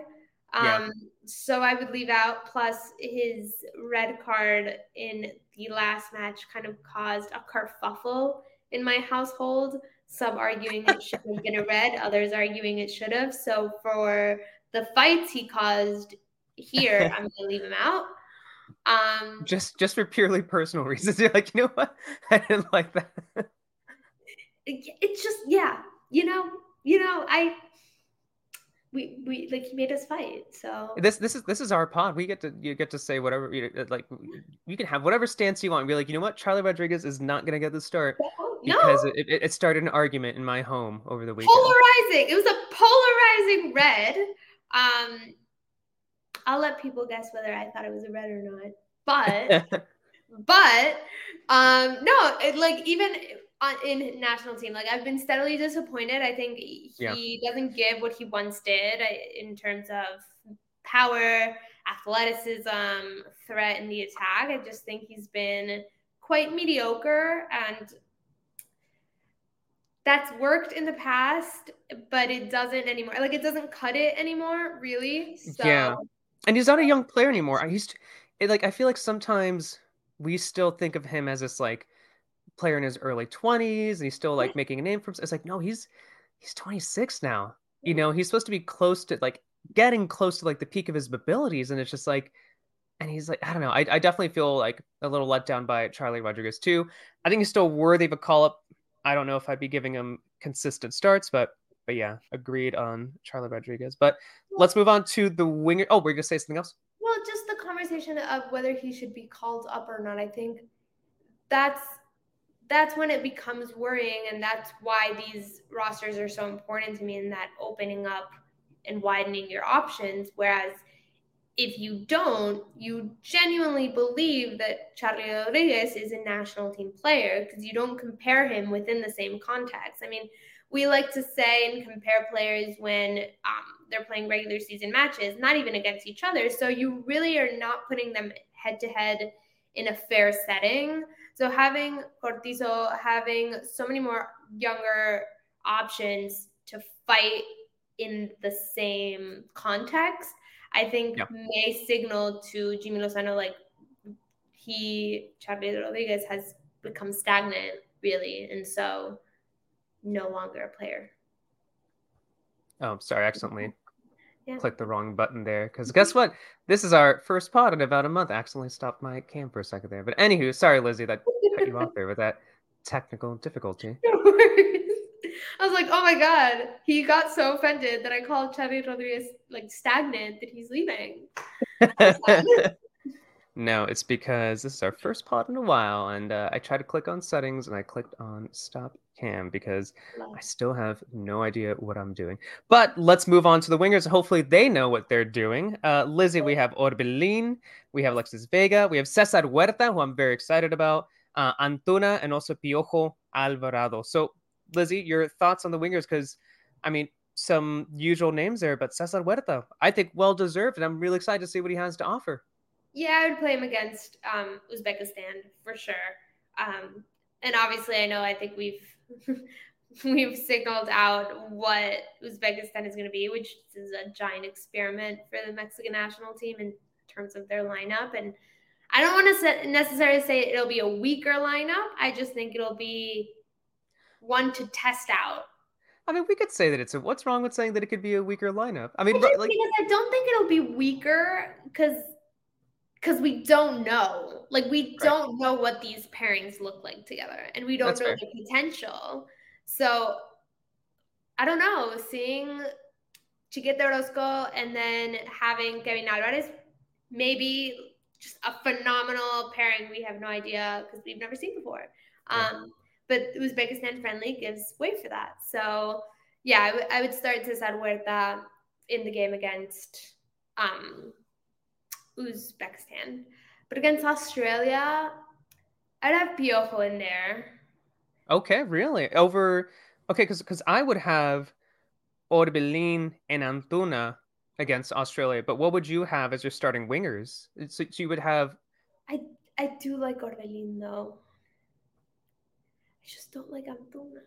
Um, yeah. So I would leave out. Plus, his red card in the last match kind of caused a kerfuffle in my household. Some arguing it should have been a red, others arguing it should have. So for the fights he caused here, I'm to leave him out. Um, just just for purely personal reasons. You're like, you know what? I didn't like that. it, it's just yeah, you know, you know, I we we like he made us fight. So this this is this is our pod. We get to you get to say whatever you like. You can have whatever stance you want. Be like, you know what? Charlie Rodriguez is not gonna get the start because no. it, it, it started an argument in my home over the weekend. Polarizing. It was a polarizing red. Um, I'll let people guess whether I thought it was a red or not. But but um no, it, like even on, in national team. Like I've been steadily disappointed. I think he yeah. doesn't give what he once did uh, in terms of power, athleticism, threat in the attack. I just think he's been quite mediocre and that's worked in the past, but it doesn't anymore. Like it doesn't cut it anymore, really. So, yeah, and he's not a young player anymore. I used to, it, like I feel like sometimes we still think of him as this like player in his early 20s and he's still like mm. making a name for himself. It's like, no, he's he's 26 now. You mm. know, he's supposed to be close to like getting close to like the peak of his abilities. And it's just like, and he's like, I don't know. I, I definitely feel like a little let down by Charlie Rodriguez too. I think he's still worthy of a call up. I don't know if I'd be giving him consistent starts, but but yeah, agreed on Charlie Rodriguez. But let's move on to the winger. Oh, we're gonna say something else. Well, just the conversation of whether he should be called up or not. I think that's that's when it becomes worrying and that's why these rosters are so important to me in that opening up and widening your options whereas if you don't you genuinely believe that Charlie Rodriguez is a national team player because you don't compare him within the same context i mean we like to say and compare players when um, they're playing regular season matches not even against each other. So you really are not putting them head to head in a fair setting. So having Cortizo, having so many more younger options to fight in the same context, I think yeah. may signal to Jimmy Lozano like he Charlie Rodriguez has become stagnant really, and so no longer a player. Oh, sorry, accidentally yeah. click the wrong button there. Because mm-hmm. guess what? This is our first pod in about a month. I accidentally stopped my cam for a second there. But anywho, sorry, Lizzy, that cut you off there with that technical difficulty. I was like, oh my god, he got so offended that I called Charlie Rodriguez like stagnant that he's leaving. no, it's because this is our first pod in a while, and uh, I tried to click on settings and I clicked on stop cam because I still have no idea what I'm doing. But let's move on to the wingers. Hopefully, they know what they're doing. Uh, Lizzy, we have Orbelin, we have Alexis Vega, we have Cesar Huerta, who I'm very excited about, uh, Antuna, and also Piojo Alvarado. So, Lizzy, your thoughts on the wingers? Because, I mean, some usual names there, but Cesar Huerta, I think well deserved, and I'm really excited to see what he has to offer. Yeah, I would play him against um, Uzbekistan for sure. Um, and obviously, I know I think we've we've signaled out what Uzbekistan is going to be, which is a giant experiment for the Mexican national team in terms of their lineup. And I don't want to necessarily say it'll be a weaker lineup. I just think it'll be one to test out. I mean, we could say that it's a. What's wrong with saying that it could be a weaker lineup? I mean, I like, because I don't think it'll be weaker because because we don't know. Like we right. don't know what these pairings look like together, and we don't That's know fair. the potential. So I don't know. Seeing Chiquete Orozco and then having Kevin Alvarez, maybe just a phenomenal pairing. We have no idea because we've never seen before. Yeah. Um, but Uzbekistan friendly gives way for that. So yeah, I, w- I would start Cesar Huerta in the game against um, Uzbekistan. But against Australia, I'd have Piojo in there. Okay, really? Over okay, because because I would have Orbelin and Antuna against Australia, but what would you have as your starting wingers? So, so you would have. I I do like Orbelin though. I just don't like Antuna.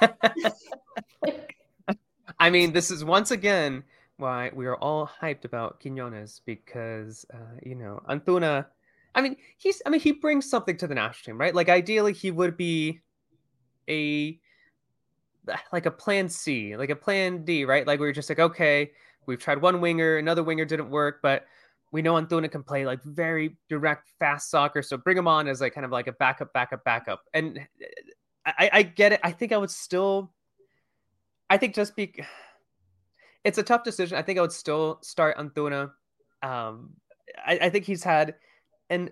I mean, this is once again why we are all hyped about Quiñones because uh, you know Antuna. I mean, he's. I mean, he brings something to the national team, right? Like ideally, he would be a like a plan C, like a plan D, right? Like we are just like, okay, we've tried one winger, another winger didn't work, but we know Antuna can play like very direct, fast soccer. So bring him on as like kind of like a backup, backup, backup. And I, I get it. I think I would still, I think just be, it's a tough decision. I think I would still start Antuna. Um, I, I think he's had an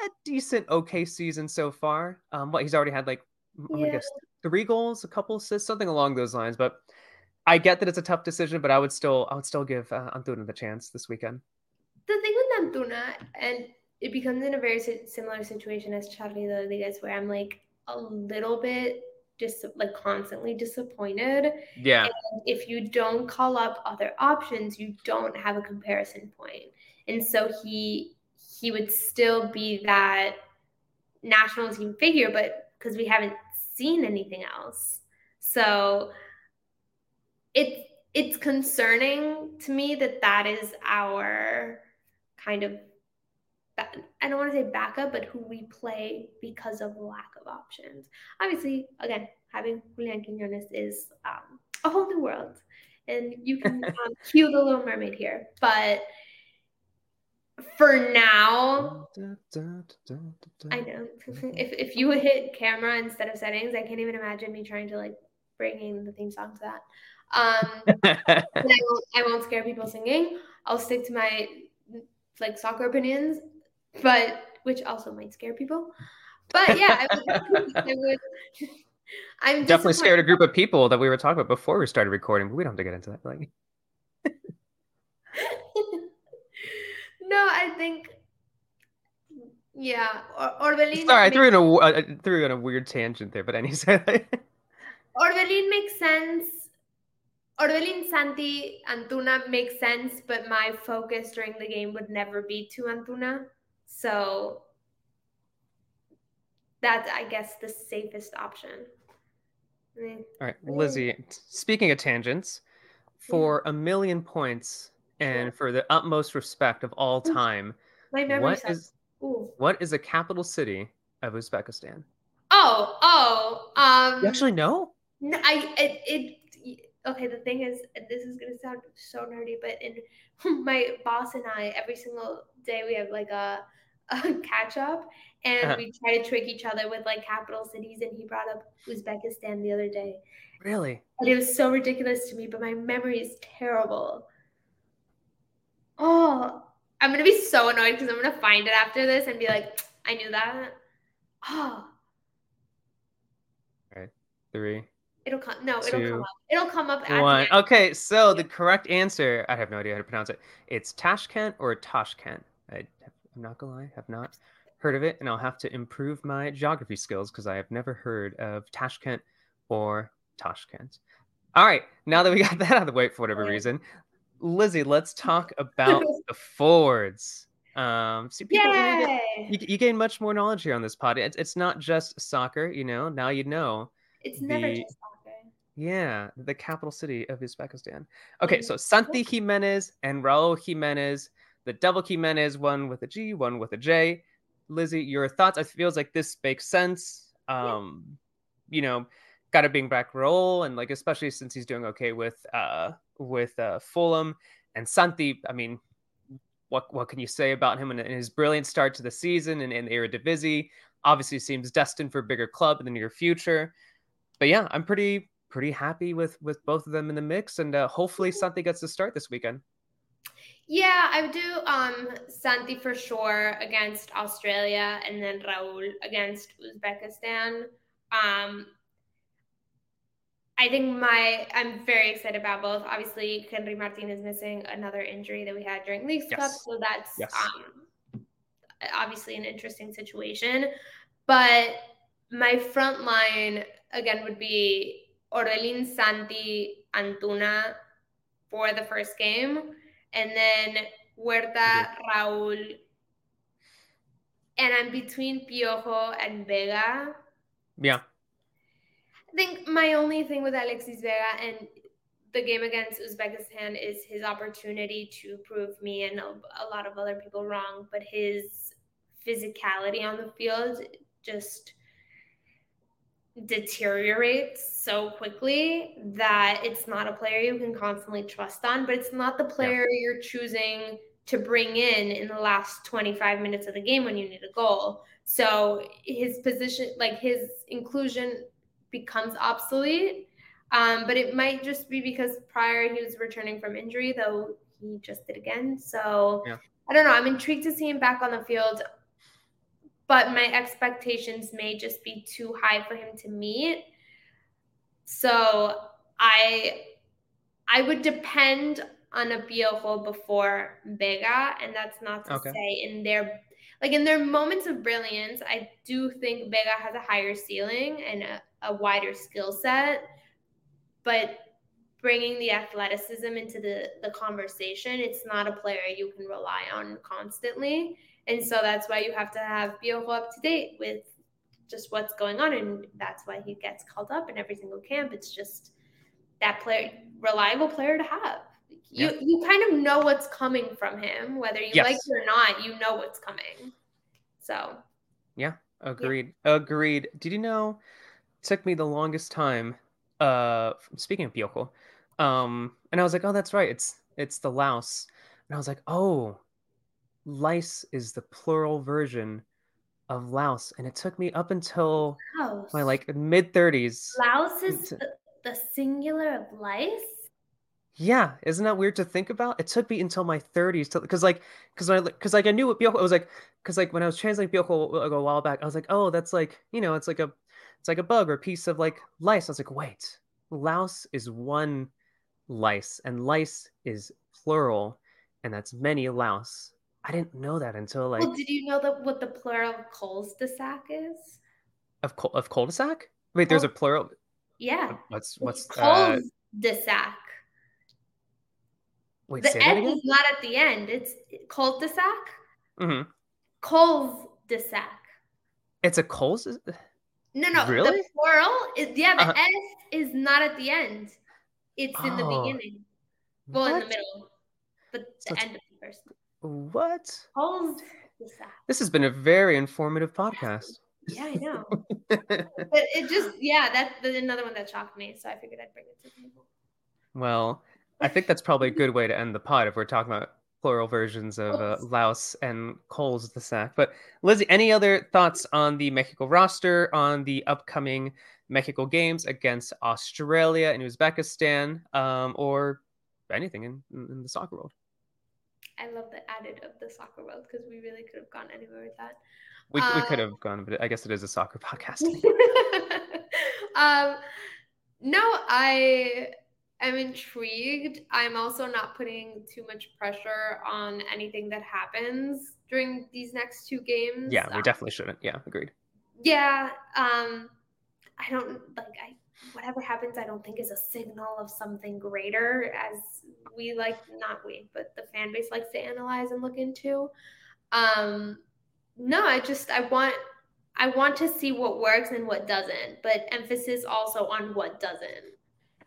a decent, okay season so far. Um, what he's already had like, yeah. I guess three goals, a couple assists, something along those lines. But I get that it's a tough decision, but I would still, I would still give uh, Antuna the chance this weekend the thing with Antuna, and it becomes in a very similar situation as Charlie Rodriguez, where I'm like a little bit just like constantly disappointed. Yeah. And if you don't call up other options, you don't have a comparison point. And so he he would still be that national team figure, but because we haven't seen anything else. So it's it's concerning to me that that is our kind of I don't want to say backup, but who we play because of lack of options. Obviously, again, having Julian Quiñones is um, a whole new world, and you can um, cue the Little Mermaid here. But for now, I know if if you hit camera instead of settings, I can't even imagine me trying to like bringing the theme song to that. Um, I won't, I won't scare people singing. I'll stick to my like soccer opinions, but which also might scare people. But yeah, I would. I would I'm definitely scared a group of people that we were talking about before we started recording, but we don't have to get into that. Like, no, I think, yeah, or- Orbelin. Sorry, I threw in a uh, threw in a weird tangent there, but any Orbelin makes sense Orbelin, Santi, Antuna makes sense, but my focus during the game would never be to Antuna. So that's, I guess, the safest option. I mean, All right, Lizzy, speaking of tangents, for a million points and for the utmost respect of all time, what is, what is the capital city of Uzbekistan? Oh, oh, um, you actually know? I it, it okay, the thing is, this is gonna sound so nerdy, but in my boss and I, every single day we have like a, catch up, and uh-huh. we try to trick each other with like capital cities. And he brought up Uzbekistan the other day. Really? And it was so ridiculous to me, but my memory is terrible. Oh, I'm gonna be so annoyed because I'm gonna find it after this and be like, I knew that. Oh. All right, three, It'll come. No, it it'll come up. It'll come up. One. Okay, so the correct answer. I have no idea how to pronounce it. It's Tashkent or Tashkent. I, I'm not gonna lie, have not heard of it, and I'll have to improve my geography skills because I have never heard of Tashkent or Tashkent. All right, now that we got that out of the way for whatever reason, Lizzy, let's talk about the forwards. Um, see, people, you, you, you, gain much more knowledge here on this pod. It's, it's not just soccer, you know. Now you know. It's never just soccer. yeah, the capital city of Uzbekistan. Okay, so Santi Gimenez and Raul Jimenez, the double Jimenez, one with a G, one with a J. Lizzy, your thoughts? It feels like this makes sense. Um, yeah. you know, got to bring back Raul, and like especially since he's doing okay with uh with uh Fulham and Santi. I mean, what what can you say about him and, his brilliant start to the season and in the Eredivisie? Obviously, seems destined for a bigger club in the near future. But yeah, I'm pretty pretty happy with with both of them in the mix, and uh, hopefully Santi gets to start this weekend. Yeah, I would do um, Santi for sure against Australia, and then Raul against Uzbekistan. Um, I think my I'm very excited about both. Obviously, Henry Martin is missing another injury that we had during Leagues yes. Cup, so that's yes. um, obviously an interesting situation. But my front line again would be Orbelin Santi Antuna for the first game, and then Huerta Raul. And I'm between Piojo and Vega. Yeah. I think my only thing with Alexis Vega and the game against Uzbekistan is his opportunity to prove me and a lot of other people wrong, but his physicality on the field just deteriorates so quickly that it's not a player you can constantly trust on, but it's not the player yeah. you're choosing to bring in in the last 25 minutes of the game when you need a goal. So his position, like his inclusion, becomes obsolete. Um, but it might just be because prior he was returning from injury, though he just did again. So yeah. I don't know. I'm intrigued to see him back on the field, but my expectations may just be too high for him to meet. So I I would depend on a Piojo before Vega, and that's not to okay. say in their like in their moments of brilliance, I do think Vega has a higher ceiling and a, a wider skill set, but bringing the athleticism into the the conversation, it's not a player you can rely on constantly, and so that's why you have to have Piojo up to date with just what's going on, and that's why he gets called up in every single camp. It's just that player, reliable player to have. You yeah. you kind of know what's coming from him, whether you yes. like it or not. You know what's coming. So. Yeah, agreed. Yeah. Agreed. Did you know? Took me the longest time. Uh, speaking of Piojo, um, and I was like, oh, that's right. It's it's the louse, and I was like, oh, lice is the plural version of louse, and it took me up until louse. my like mid thirties. Louse is to, the singular of lice? Yeah, isn't that weird to think about? It took me until my 30s to because like because I because like I knew what Piojo I was like because like when I was translating Piojo like, a while back, I was like, oh, that's like you know, it's like a it's like a bug or a piece of like lice. I was like, wait, louse is one lice and lice is plural, and that's many louse. I didn't know that until like. Well, did you know that what the plural of cul-de-sac is? Of cul of cul-de-sac? Wait, there's a plural. Yeah. What's what's cul de sac? Wait, the end is not at the end. It's cul-de-sac. Mm-hmm. Cols de sac. It's a cols. No, no. Really? The plural is yeah. The uh-huh. S is not at the end. It's oh. in the oh. beginning. Well, what? in the middle, but the so end of the first. What? Sac. This has been a very informative podcast. Yeah, I know. but it just yeah, that's another one that shocked me. So I figured I'd bring it to the table. Well, I think that's probably a good way to end the pod if we're talking about plural versions of uh, louse and cols de sac. But Lizzy, any other thoughts on the Mexico roster on the upcoming Mexico games against Australia and Uzbekistan, um, or anything in, in the soccer world? I love the added of the soccer world because we really could have gone anywhere with that. We, um, we could have gone, but I guess it is a soccer podcast. um, no, I am intrigued. I'm also not putting too much pressure on anything that happens during these next two games. Yeah, we um, definitely shouldn't. Yeah, agreed. Yeah, um, I don't like I whatever happens, I don't think is a signal of something greater, as we like not we, but the fan base likes to analyze and look into. Um, no, I just I want I want to see what works and what doesn't, but emphasis also on what doesn't.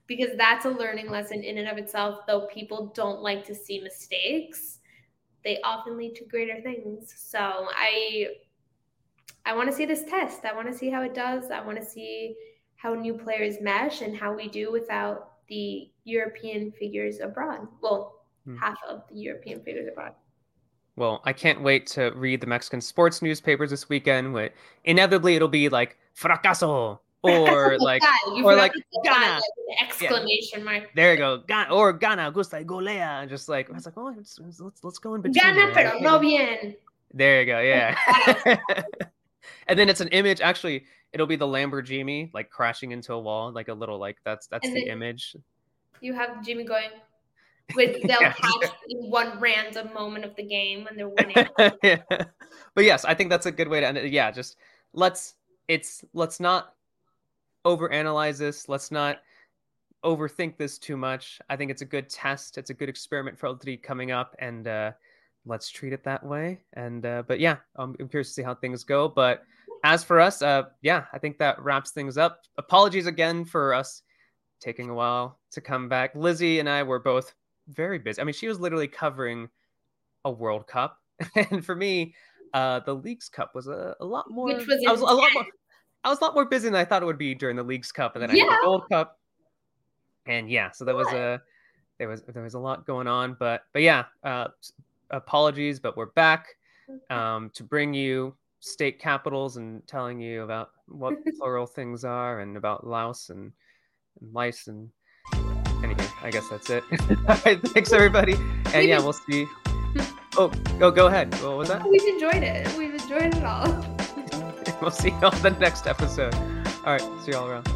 Because that's a learning lesson in and of itself, though people don't like to see mistakes, they often lead to greater things. So I I want to see this test. I want to see how it does. I want to see how new players mesh and how we do without the European figures abroad. Well, hmm. half of the European figures abroad. Well, I can't wait to read the Mexican sports newspapers this weekend. With inevitably, it'll be like fracaso or like or like Gana exclamation yeah. mark. There you go, Gana or Gana gusta golea. Just like I was like, oh, let's let's, let's go in between. Gana pero no bien. There you go, yeah. and then it's an image. Actually, it'll be the Lamborghini like crashing into a wall, like a little like that's that's and the image. You have Jimmy going with they'll yeah. one random moment of the game when they're winning. yeah. But yes, I think that's a good way to end it. Yeah, just let's it's let's not overanalyze this. Let's not overthink this too much. I think it's a good test. It's a good experiment for El Tri coming up, and uh, let's treat it that way. And uh, but yeah, I'm curious to see how things go. But as for us, uh, yeah, I think that wraps things up. Apologies again for us taking a while to come back. Lizzy and I were both very busy. I mean, she was literally covering a World Cup, and for me, uh, the Leagues Cup was a, a lot more. Which was I was a lot more. I was a lot more busy than I thought it would be during the Leagues Cup, and then yeah. I had the Gold Cup, and yeah, so that was a there was there was a lot going on, but but yeah, uh, apologies, but we're back um, to bring you state capitals and telling you about what plural things are and about louse and, and lice and anyway, I guess that's it. All right, thanks everybody, and yeah, we'll see. Oh, go go ahead. What was that? We've enjoyed it. We've enjoyed it all. we'll see you on the next episode. All right, see you all around.